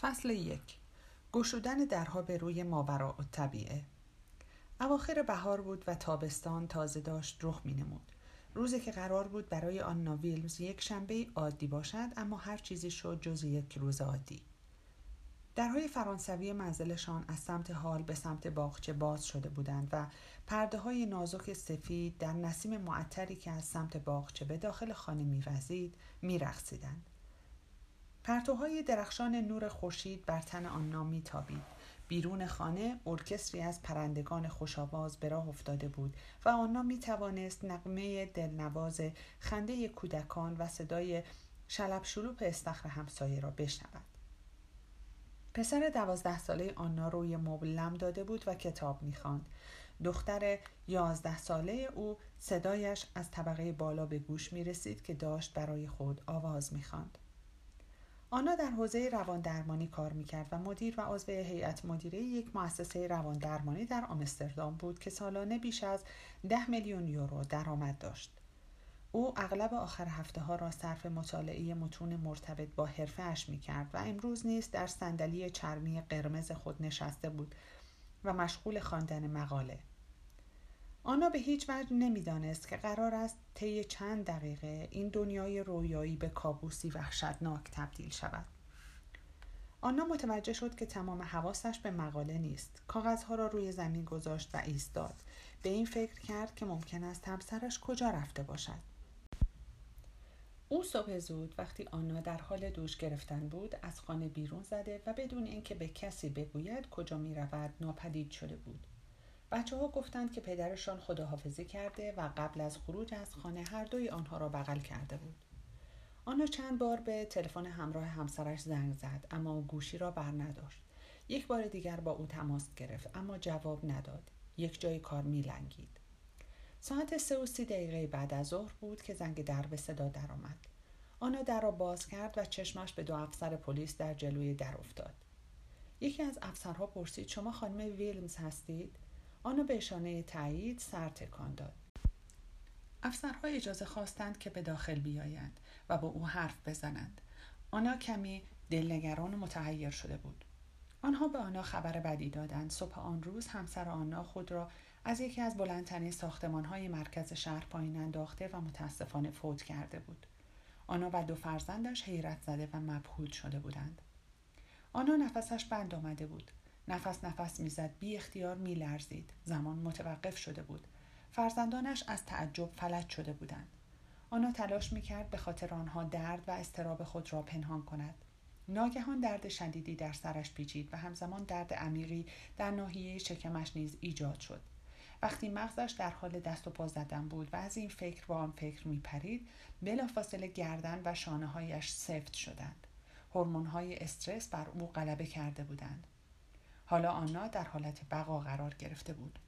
فصل یک. گشودن درها به روی ماورا و طبیعه. اواخر بهار بود و تابستان تازه داشت رخ می نمود. روزی که قرار بود برای آنا ویلمز یک شنبه عادی باشد اما هر چیزی شد جز یک روز عادی. درهای فرانسوی منزلشان از سمت حال به سمت باغچه باز شده بودند و پرده های نازک سفید در نسیم معطری که از سمت باغچه به داخل خانه میوزید میرقصیدند. پرتوهای درخشان نور خورشید بر تن آنها میتابید. بیرون خانه ارکستری از پرندگان خوشاواز به راه افتاده بود و آنها می توانست نقمه دلنواز خنده کودکان و صدای شلب شلوپ استخر همسایه را بشنود. پسر دوازده ساله آنا روی مبل لم داده بود و کتاب می‌خواند. دختر یازده ساله او صدایش از طبقه بالا به گوش می رسید که داشت برای خود آواز می‌خواند. آنا در حوزه رواندرمانی کار می‌کرد و مدیر و عضو هیئت مدیره یک مؤسسه رواندرمانی در آمستردام بود که سالانه بیش از ده میلیون یورو درآمد داشت. او اغلب آخر هفته ها را صرف مطالعه متون مرتبط با حرفه اش می کرد و امروز نیز در صندلی چرمی قرمز خود نشسته بود و مشغول خواندن مقاله. آنا به هیچ وجه نمی‌دانست که قرار است طی چند دقیقه این دنیای رویایی به کابوسی وحشتناک تبدیل شود. آنا متوجه شد که تمام حواسش به مقاله نیست. کاغذها را روی زمین گذاشت و ایستاد. به این فکر کرد که ممکن است همسرش کجا رفته باشد. او صبح زود وقتی آنا در حال دوش گرفتن بود از خانه بیرون زده و بدون اینکه به کسی بگوید کجا می رود ناپدید شده بود. بچه ها گفتند که پدرشان خداحافظی کرده و قبل از خروج از خانه هر دوی آنها را بغل کرده بود. آنها چند بار به تلفن همراه همسرش زنگ زد اما گوشی را بر نداشت. یک بار دیگر با او تماس گرفت اما جواب نداد. یک جای کار می لنگید. ساعت سه و سی دقیقه بعد از ظهر بود که زنگ در به صدا درآمد. آنا در را باز کرد و چشمش به دو افسر پلیس در جلوی در افتاد. یکی از افسرها پرسید شما خانم ویلمز هستید؟ آنو به اشانه تایید سر تکان داد. افسرها اجازه خواستند که به داخل بیایند و با او حرف بزنند. آنا کمی دلنگران و متحیر شده بود. آنها به آنها خبر بدی دادند. صبح آن روز همسر آنا خود را از یکی از بلندترین های مرکز شهر پایین انداخته و متاسفانه فوت کرده بود. آنا و دو فرزندش حیرت زده و مبهوت شده بودند. آنا نفسش بند آمده بود. نفس نفس می‌زد بی اختیار میلرزید. زمان متوقف شده بود. فرزندانش از تعجب فلج شده بودند. آنها تلاش می‌کرد به خاطر آنها درد و استراب خود را پنهان کند. ناگهان درد شدیدی در سرش پیچید و همزمان درد عمیقی در ناحیه شکمش نیز ایجاد شد. وقتی مغزش در حال دست و پا زدن بود و از این فکر و آن فکر میپرید بلافاصله گردن و شانه هایش سفت شدند. هورمون های استرس بر او غلبه کرده بودند. حالا آنا در حالت بقا قرار گرفته بود.